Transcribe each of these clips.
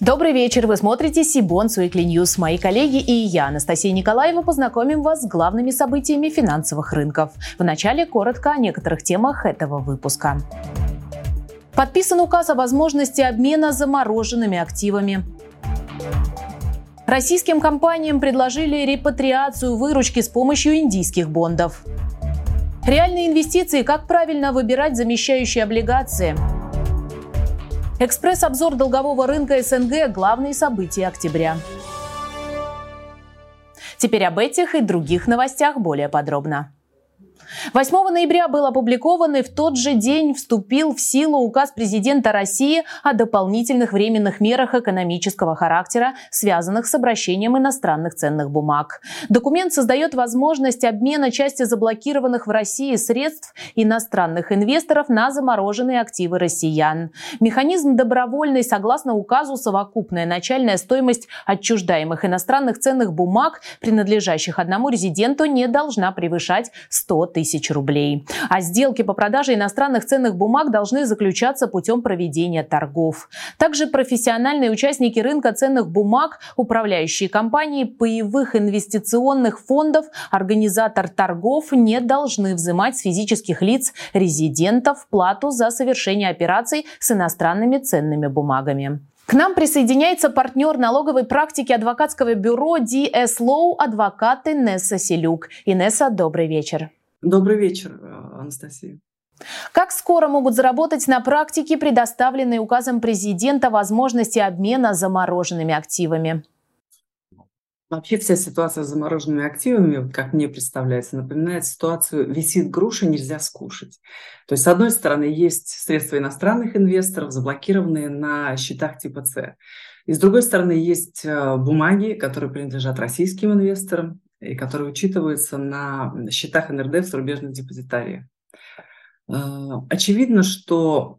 Добрый вечер. Вы смотрите Cbonds Weekly News. Мои коллеги и я, Анастасия Николаева, познакомим вас с главными событиями финансовых рынков. Вначале коротко о некоторых темах этого выпуска. Подписан указ о возможности обмена замороженными активами. Российским компаниям предложили репатриацию выручки с помощью индийских бондов. Реальные инвестиции. Как правильно выбирать замещающие облигации? Экспресс-обзор долгового рынка СНГ – главные события октября. Теперь об этих и других новостях более подробно. 8 ноября был опубликован и в тот же день вступил в силу указ президента России о дополнительных временных мерах экономического характера, связанных с обращением иностранных ценных бумаг. Документ создает возможность обмена части заблокированных в России средств иностранных инвесторов на замороженные активы россиян. Механизм добровольный, согласно указу, совокупная начальная стоимость отчуждаемых иностранных ценных бумаг, принадлежащих одному резиденту, не должна превышать 100 тысяч тысяч рублей. А сделки по продаже иностранных ценных бумаг должны заключаться путем проведения торгов. Также профессиональные участники рынка ценных бумаг, управляющие компании паевых инвестиционных фондов, организатор торгов не должны взимать с физических лиц резидентов плату за совершение операций с иностранными ценными бумагами. К нам присоединяется партнер налоговой практики адвокатского бюро DS Law адвокаты Несса Селюк. Инесса, добрый вечер. Добрый вечер, э, Анастасия. Как скоро могут заработать на практике предоставленные указом президента возможности обмена замороженными активами? Вообще вся ситуация с замороженными активами, как мне представляется, напоминает ситуацию «висит груша, нельзя скушать». То есть, с одной стороны, есть средства иностранных инвесторов, заблокированные на счетах типа С. И с другой стороны, есть э, бумаги, которые принадлежат российским инвесторам, и которые учитываются на счетах НРД в зарубежных депозитариях. А, очевидно, что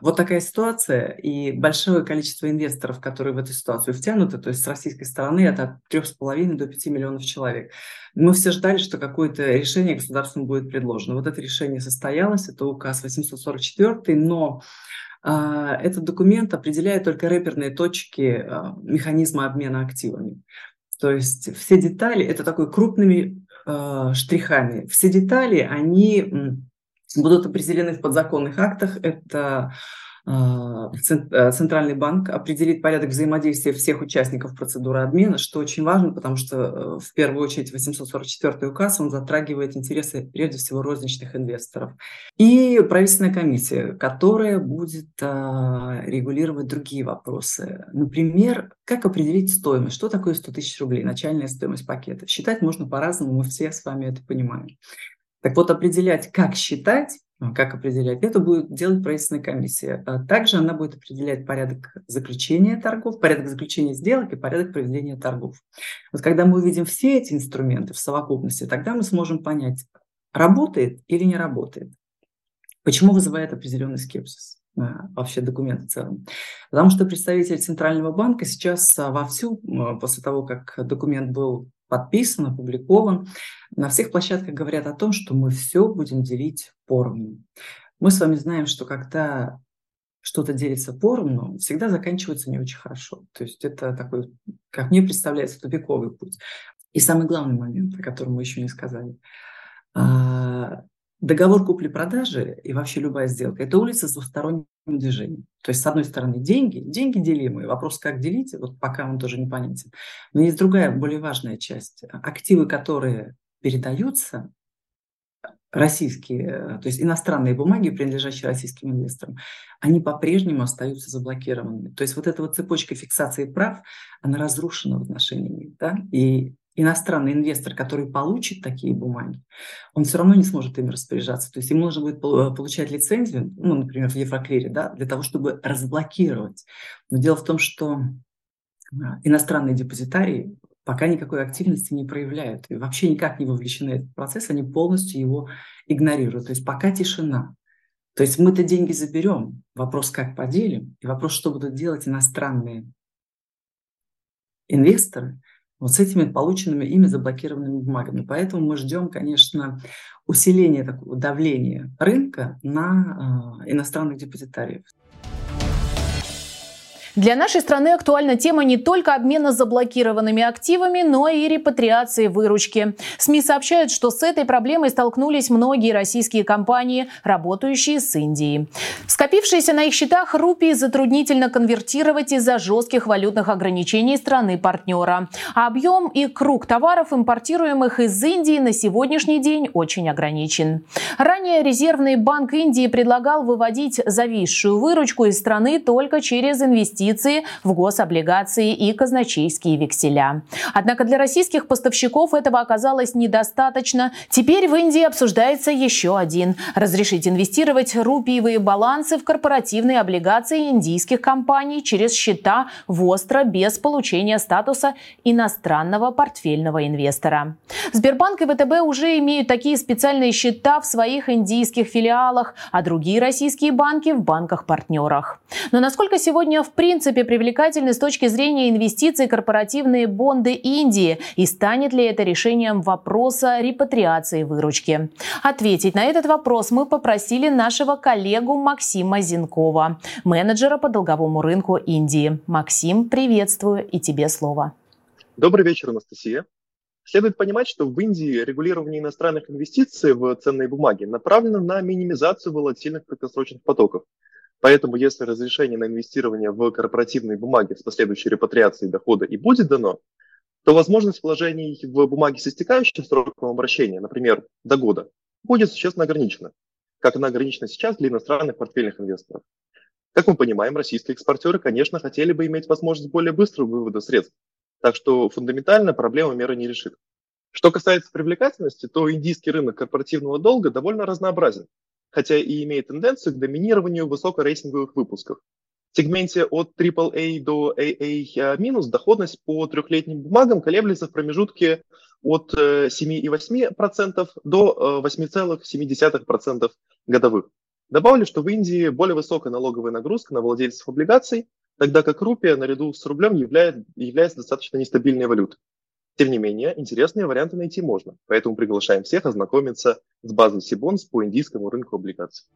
вот такая ситуация и большое количество инвесторов, которые в эту ситуацию втянуты, то есть с российской стороны это от 3,5 до 5 миллионов человек. Мы все ждали, что какое-то решение государством будет предложено. Вот это решение состоялось, это указ 844, но а, этот документ определяет только реперные точки а, механизма обмена активами. То есть все детали, это такой крупными э, штрихами, все детали, они будут определены в подзаконных актах. Это Центральный банк определит порядок взаимодействия всех участников процедуры обмена, что очень важно, потому что э, в первую очередь 844 указ, он затрагивает интересы прежде всего розничных инвесторов. И правительственная комиссия, которая будет а, регулировать другие вопросы. Например, как определить стоимость, что такое 100 тысяч рублей, начальная стоимость пакета. Считать можно по-разному, мы все с вами это понимаем. Так вот, определять, как считать, а, как определять, это будет делать правительственная комиссия. А также она будет определять порядок заключения торгов, порядок заключения сделок и порядок проведения торгов. Вот когда мы увидим все эти инструменты в совокупности, тогда мы сможем понять, работает или не работает. Почему вызывает определенный скепсис? А, вообще документы в целом. Потому что представитель Центрального банка сейчас вовсю, после того, как документ был подписан, опубликован. На всех площадках говорят о том, что мы все будем делить поровну. Мы с вами знаем, что когда что-то делится поровну, всегда заканчивается не очень хорошо. То есть это такой, как мне представляется, тупиковый путь. И самый главный момент, о котором мы еще не сказали. Договор купли-продажи и вообще любая сделка – это улица с двусторонним движением. То есть, с одной стороны, деньги, деньги делимые. Вопрос, как делить, вот пока он тоже непонятен. Но есть другая, более важная часть. Активы, которые передаются, российские, то есть иностранные бумаги, принадлежащие российским инвесторам, они по-прежнему остаются заблокированными. То есть вот эта вот цепочка фиксации прав, она разрушена в отношении них. Да? И иностранный инвестор, который получит такие бумаги, он все равно не сможет ими распоряжаться. То есть ему нужно будет получать лицензию, ну, например, в Евроклире, да, для того, чтобы разблокировать. Но дело в том, что а, иностранные депозитарии пока никакой активности не проявляют и вообще никак не вовлечены в этот процесс, они полностью его игнорируют. То есть пока тишина. То есть мы-то деньги заберем, вопрос как поделим, и вопрос, что будут делать иностранные инвесторы – вот с этими полученными ими заблокированными бумагами. Поэтому мы ждем, конечно, усиления такого давления рынка на э, иностранных депозитариев. Для нашей страны актуальна тема не только обмена заблокированными активами, но и репатриации выручки. СМИ сообщают, что с этой проблемой столкнулись многие российские компании, работающие с Индией. Скопившиеся на их счетах рупии затруднительно конвертировать из-за жестких валютных ограничений страны-партнера. А объем и круг товаров, импортируемых из Индии, на сегодняшний день очень ограничен. Ранее Резервный банк Индии предлагал выводить зависшую выручку из страны только через инвестиции инвестиции в гособлигации и казначейские векселя. Однако для российских поставщиков этого оказалось недостаточно. Теперь в Индии обсуждается еще один – разрешить инвестировать рупиевые балансы в корпоративные облигации индийских компаний через счета в остро без получения статуса иностранного портфельного инвестора. Сбербанк и ВТБ уже имеют такие специальные счета в своих индийских филиалах, а другие российские банки в банках-партнерах. Но насколько сегодня в принципе принципе привлекательны с точки зрения инвестиций корпоративные бонды Индии и станет ли это решением вопроса репатриации выручки? Ответить на этот вопрос мы попросили нашего коллегу Максима Зинкова, менеджера по долговому рынку Индии. Максим, приветствую и тебе слово. Добрый вечер, Анастасия. Следует понимать, что в Индии регулирование иностранных инвестиций в ценные бумаги направлено на минимизацию волатильных краткосрочных потоков, Поэтому, если разрешение на инвестирование в корпоративные бумаги с последующей репатриацией дохода и будет дано, то возможность вложений в бумаги с истекающим сроком обращения, например, до года, будет существенно ограничена, как она ограничена сейчас для иностранных портфельных инвесторов. Как мы понимаем, российские экспортеры, конечно, хотели бы иметь возможность более быстрого вывода средств, так что фундаментально проблема меры не решит. Что касается привлекательности, то индийский рынок корпоративного долга довольно разнообразен хотя и имеет тенденцию к доминированию высокорейтинговых выпусков. В сегменте от AAA до AA- доходность по трехлетним бумагам колеблется в промежутке от 7,8% э, до 8,7% э, годовых. Добавлю, что в Индии более высокая налоговая нагрузка на владельцев облигаций, тогда как рупия наряду с рублем является, является достаточно нестабильной валютой. Тем не менее, интересные варианты найти можно, поэтому приглашаем всех ознакомиться с базой Сибонс по индийскому рынку облигаций.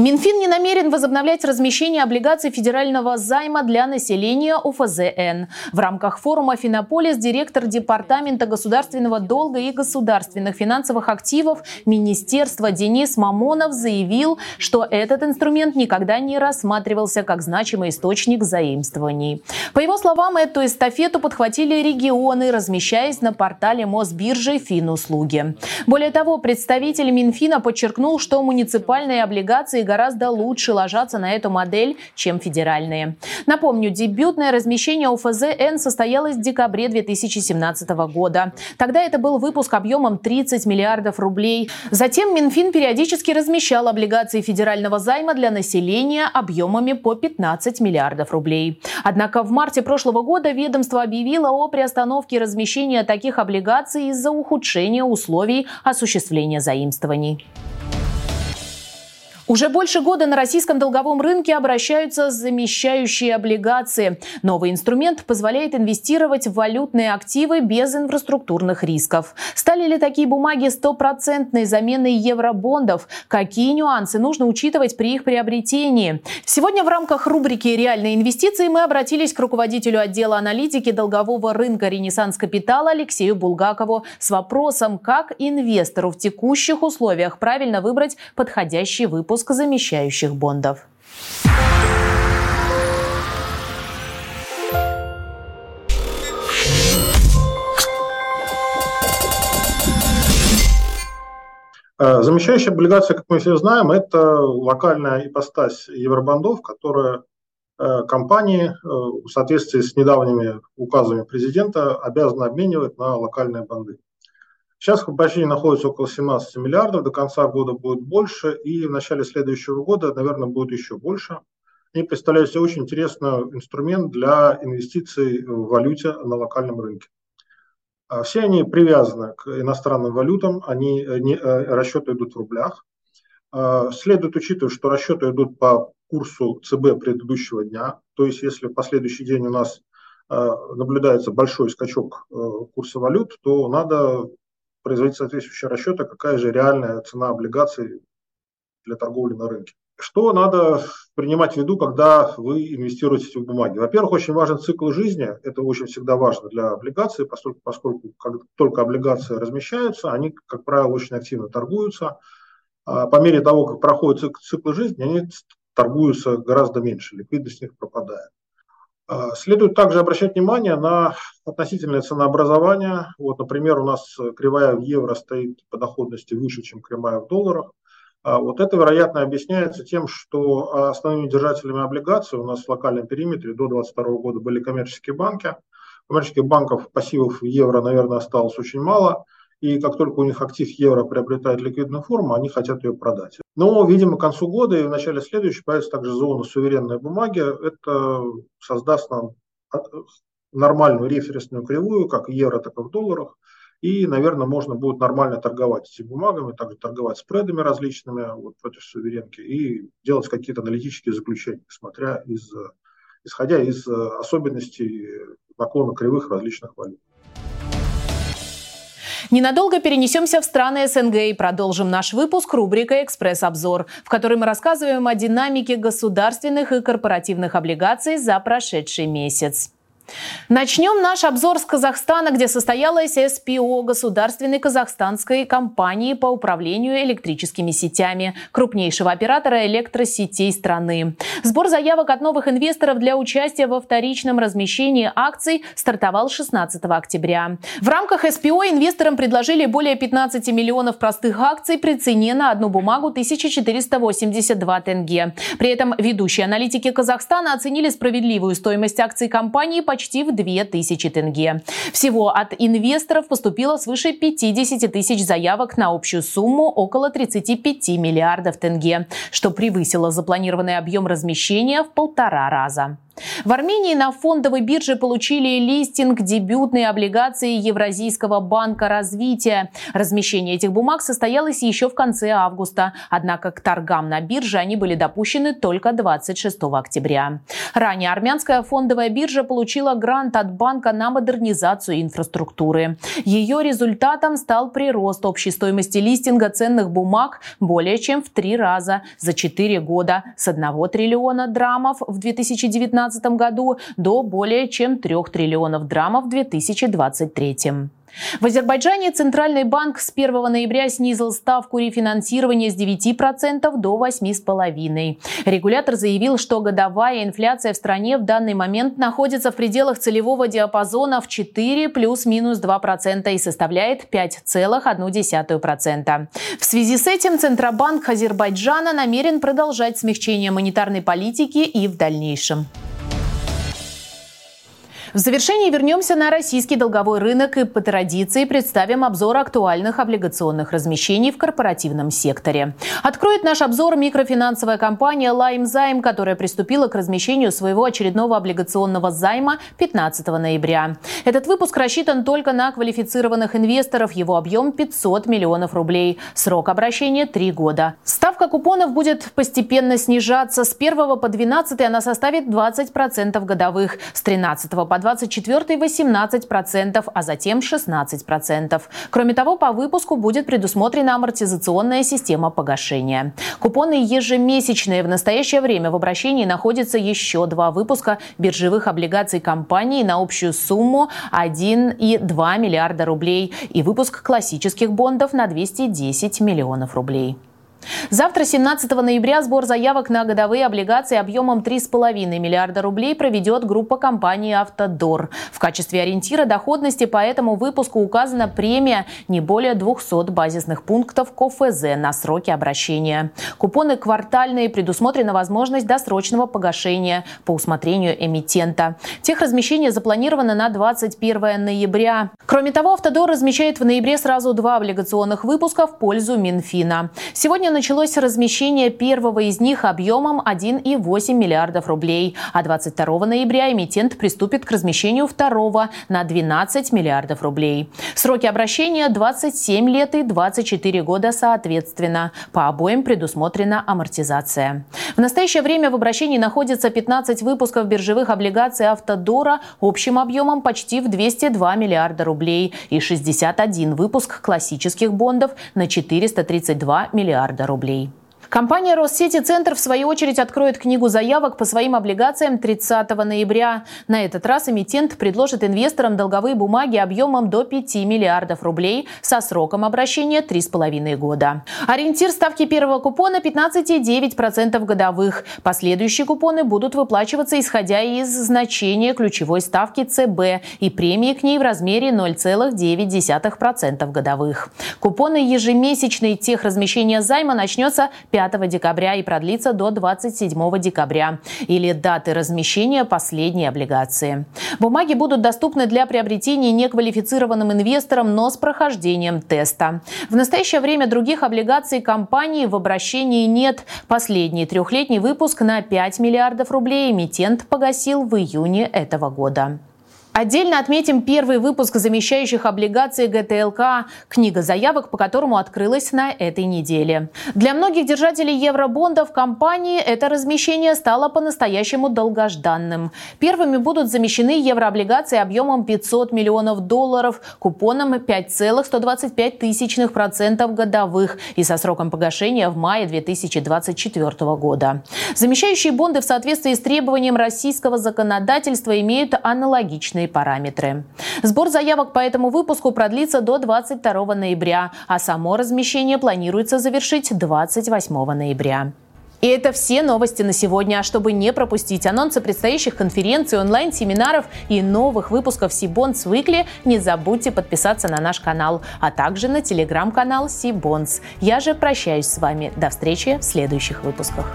Минфин не намерен возобновлять размещение облигаций федерального займа для населения УФЗН. В рамках форума «Финополис» директор Департамента государственного долга и государственных финансовых активов Министерства Денис Мамонов заявил, что этот инструмент никогда не рассматривался как значимый источник заимствований. По его словам, эту эстафету подхватили регионы, размещаясь на портале Мосбиржи Финуслуги. Более того, представитель Минфина подчеркнул, что муниципальные облигации гораздо лучше ложатся на эту модель, чем федеральные. Напомню, дебютное размещение УФЗ-Н состоялось в декабре 2017 года. Тогда это был выпуск объемом 30 миллиардов рублей. Затем Минфин периодически размещал облигации федерального займа для населения объемами по 15 миллиардов рублей. Однако в марте прошлого года ведомство объявило о приостановке размещения таких облигаций из-за ухудшения условий осуществления заимствований. Уже больше года на российском долговом рынке обращаются замещающие облигации. Новый инструмент позволяет инвестировать в валютные активы без инфраструктурных рисков. Стали ли такие бумаги стопроцентной заменой евробондов? Какие нюансы нужно учитывать при их приобретении? Сегодня в рамках рубрики «Реальные инвестиции» мы обратились к руководителю отдела аналитики долгового рынка «Ренессанс Капитал» Алексею Булгакову с вопросом, как инвестору в текущих условиях правильно выбрать подходящий выпуск выпуск замещающих бондов. Э, замещающая облигация, как мы все знаем, это локальная ипостась евробандов, которая э, компании э, в соответствии с недавними указами президента обязаны обменивать на локальные банды. Сейчас обращении находится около 17 миллиардов, до конца года будет больше, и в начале следующего года, наверное, будет еще больше. Они представляют себе очень интересный инструмент для инвестиций в валюте на локальном рынке. А все они привязаны к иностранным валютам, они, не, э, расчеты идут в рублях. А следует учитывать, что расчеты идут по курсу ЦБ предыдущего дня, то есть если в последующий день у нас э, наблюдается большой скачок э, курса валют, то надо производить соответствующие расчеты, какая же реальная цена облигаций для торговли на рынке. что надо принимать в виду, когда вы инвестируете в бумаги? Во-первых, очень важен цикл жизни. Это очень всегда важно для облигаций, поскольку, поскольку как только облигации размещаются, они, как правило, очень активно торгуются. А по мере того, как проходит цикл жизни, они торгуются гораздо меньше, ликвидность у них пропадает. А, следует также обращать внимание на относительное ценообразование. Вот, например, у нас кривая в евро стоит по доходности выше, чем кривая в долларах. А вот это, вероятно, объясняется тем, что основными держателями облигаций у нас в локальном периметре до 2022 года были коммерческие банки. Коммерческих банков пассивов в евро, наверное, осталось очень мало. И как только у них актив евро приобретает ликвидную форму, они хотят ее продать. Но, видимо, к концу года и в начале следующего появится также зона суверенной бумаги. Это создаст нам нормальную референсную кривую, как в евро, так и в долларах. И, наверное, можно будет нормально торговать этими бумагами, также торговать спредами различными вот, против суверенки и делать какие-то аналитические заключения, смотря из, исходя из особенностей наклона кривых различных валют. Ненадолго перенесемся в страны СНГ и продолжим наш выпуск рубрика «Экспресс-обзор», в которой мы рассказываем о динамике государственных и корпоративных облигаций за прошедший месяц. Начнем наш обзор с Казахстана, где состоялась СПО государственной казахстанской компании по управлению электрическими сетями, крупнейшего оператора электросетей страны. Сбор заявок от новых инвесторов для участия во вторичном размещении акций стартовал 16 октября. В рамках СПО инвесторам предложили более 15 миллионов простых акций при цене на одну бумагу 1482 тенге. При этом ведущие аналитики Казахстана оценили справедливую стоимость акций компании почти почти в 2000 тенге. Всего от инвесторов поступило свыше 50 тысяч заявок на общую сумму около 35 миллиардов тенге, что превысило запланированный объем размещения в полтора раза. В Армении на фондовой бирже получили листинг дебютные облигации Евразийского банка развития. Размещение этих бумаг состоялось еще в конце августа, однако к торгам на бирже они были допущены только 26 октября. Ранее армянская фондовая биржа получила грант от банка на модернизацию инфраструктуры. Ее результатом стал прирост общей стоимости листинга ценных бумаг более чем в три раза за четыре года с 1 триллиона драмов в 2019 2019 году до более чем 3 триллионов драмов в 2023. В Азербайджане Центральный банк с 1 ноября снизил ставку рефинансирования с 9% до 8,5%. Регулятор заявил, что годовая инфляция в стране в данный момент находится в пределах целевого диапазона в 4 плюс-минус 2% и составляет 5,1%. В связи с этим Центробанк Азербайджана намерен продолжать смягчение монетарной политики и в дальнейшем. В завершении вернемся на российский долговой рынок и по традиции представим обзор актуальных облигационных размещений в корпоративном секторе. Откроет наш обзор микрофинансовая компания «Лаймзайм», которая приступила к размещению своего очередного облигационного займа 15 ноября. Этот выпуск рассчитан только на квалифицированных инвесторов. Его объем 500 миллионов рублей. Срок обращения – 3 года. Ставка купонов будет постепенно снижаться. С 1 по 12 она составит 20% годовых. С 13 по 24 18%, а затем 16%. Кроме того, по выпуску будет предусмотрена амортизационная система погашения. Купоны ежемесячные. В настоящее время в обращении находится еще два выпуска биржевых облигаций компании на общую сумму 1,2 миллиарда рублей и выпуск классических бондов на 210 миллионов рублей. Завтра, 17 ноября, сбор заявок на годовые облигации объемом 3,5 миллиарда рублей проведет группа компании «Автодор». В качестве ориентира доходности по этому выпуску указана премия не более 200 базисных пунктов КОФЗ на сроки обращения. Купоны квартальные, предусмотрена возможность досрочного погашения по усмотрению эмитента. Техразмещение запланировано на 21 ноября. Кроме того, «Автодор» размещает в ноябре сразу два облигационных выпуска в пользу Минфина. Сегодня началось размещение первого из них объемом 1,8 миллиардов рублей, а 22 ноября эмитент приступит к размещению второго на 12 миллиардов рублей. Сроки обращения 27 лет и 24 года соответственно. По обоим предусмотрена амортизация. В настоящее время в обращении находится 15 выпусков биржевых облигаций «Автодора» общим объемом почти в 202 миллиарда рублей и 61 выпуск классических бондов на 432 миллиарда рублей. Компания Россети Центр, в свою очередь, откроет книгу заявок по своим облигациям 30 ноября. На этот раз эмитент предложит инвесторам долговые бумаги объемом до 5 миллиардов рублей со сроком обращения 3,5 года. Ориентир ставки первого купона 15,9% годовых. Последующие купоны будут выплачиваться исходя из значения ключевой ставки ЦБ и премии к ней в размере 0,9% годовых. Купоны ежемесячной техразмещения займа начнется 5 декабря и продлится до 27 декабря или даты размещения последней облигации. Бумаги будут доступны для приобретения неквалифицированным инвесторам, но с прохождением теста. В настоящее время других облигаций компании в обращении нет. Последний трехлетний выпуск на 5 миллиардов рублей эмитент погасил в июне этого года. Отдельно отметим первый выпуск замещающих облигаций ГТЛК, книга заявок, по которому открылась на этой неделе. Для многих держателей евробондов компании это размещение стало по-настоящему долгожданным. Первыми будут замещены еврооблигации объемом 500 миллионов долларов, купоном 5,125 тысячных процентов годовых и со сроком погашения в мае 2024 года. Замещающие бонды в соответствии с требованием российского законодательства имеют аналогичные различные параметры. Сбор заявок по этому выпуску продлится до 22 ноября, а само размещение планируется завершить 28 ноября. И это все новости на сегодня. А чтобы не пропустить анонсы предстоящих конференций, онлайн-семинаров и новых выпусков Сибонс Weekly, не забудьте подписаться на наш канал, а также на телеграм-канал Сибонс. Я же прощаюсь с вами. До встречи в следующих выпусках.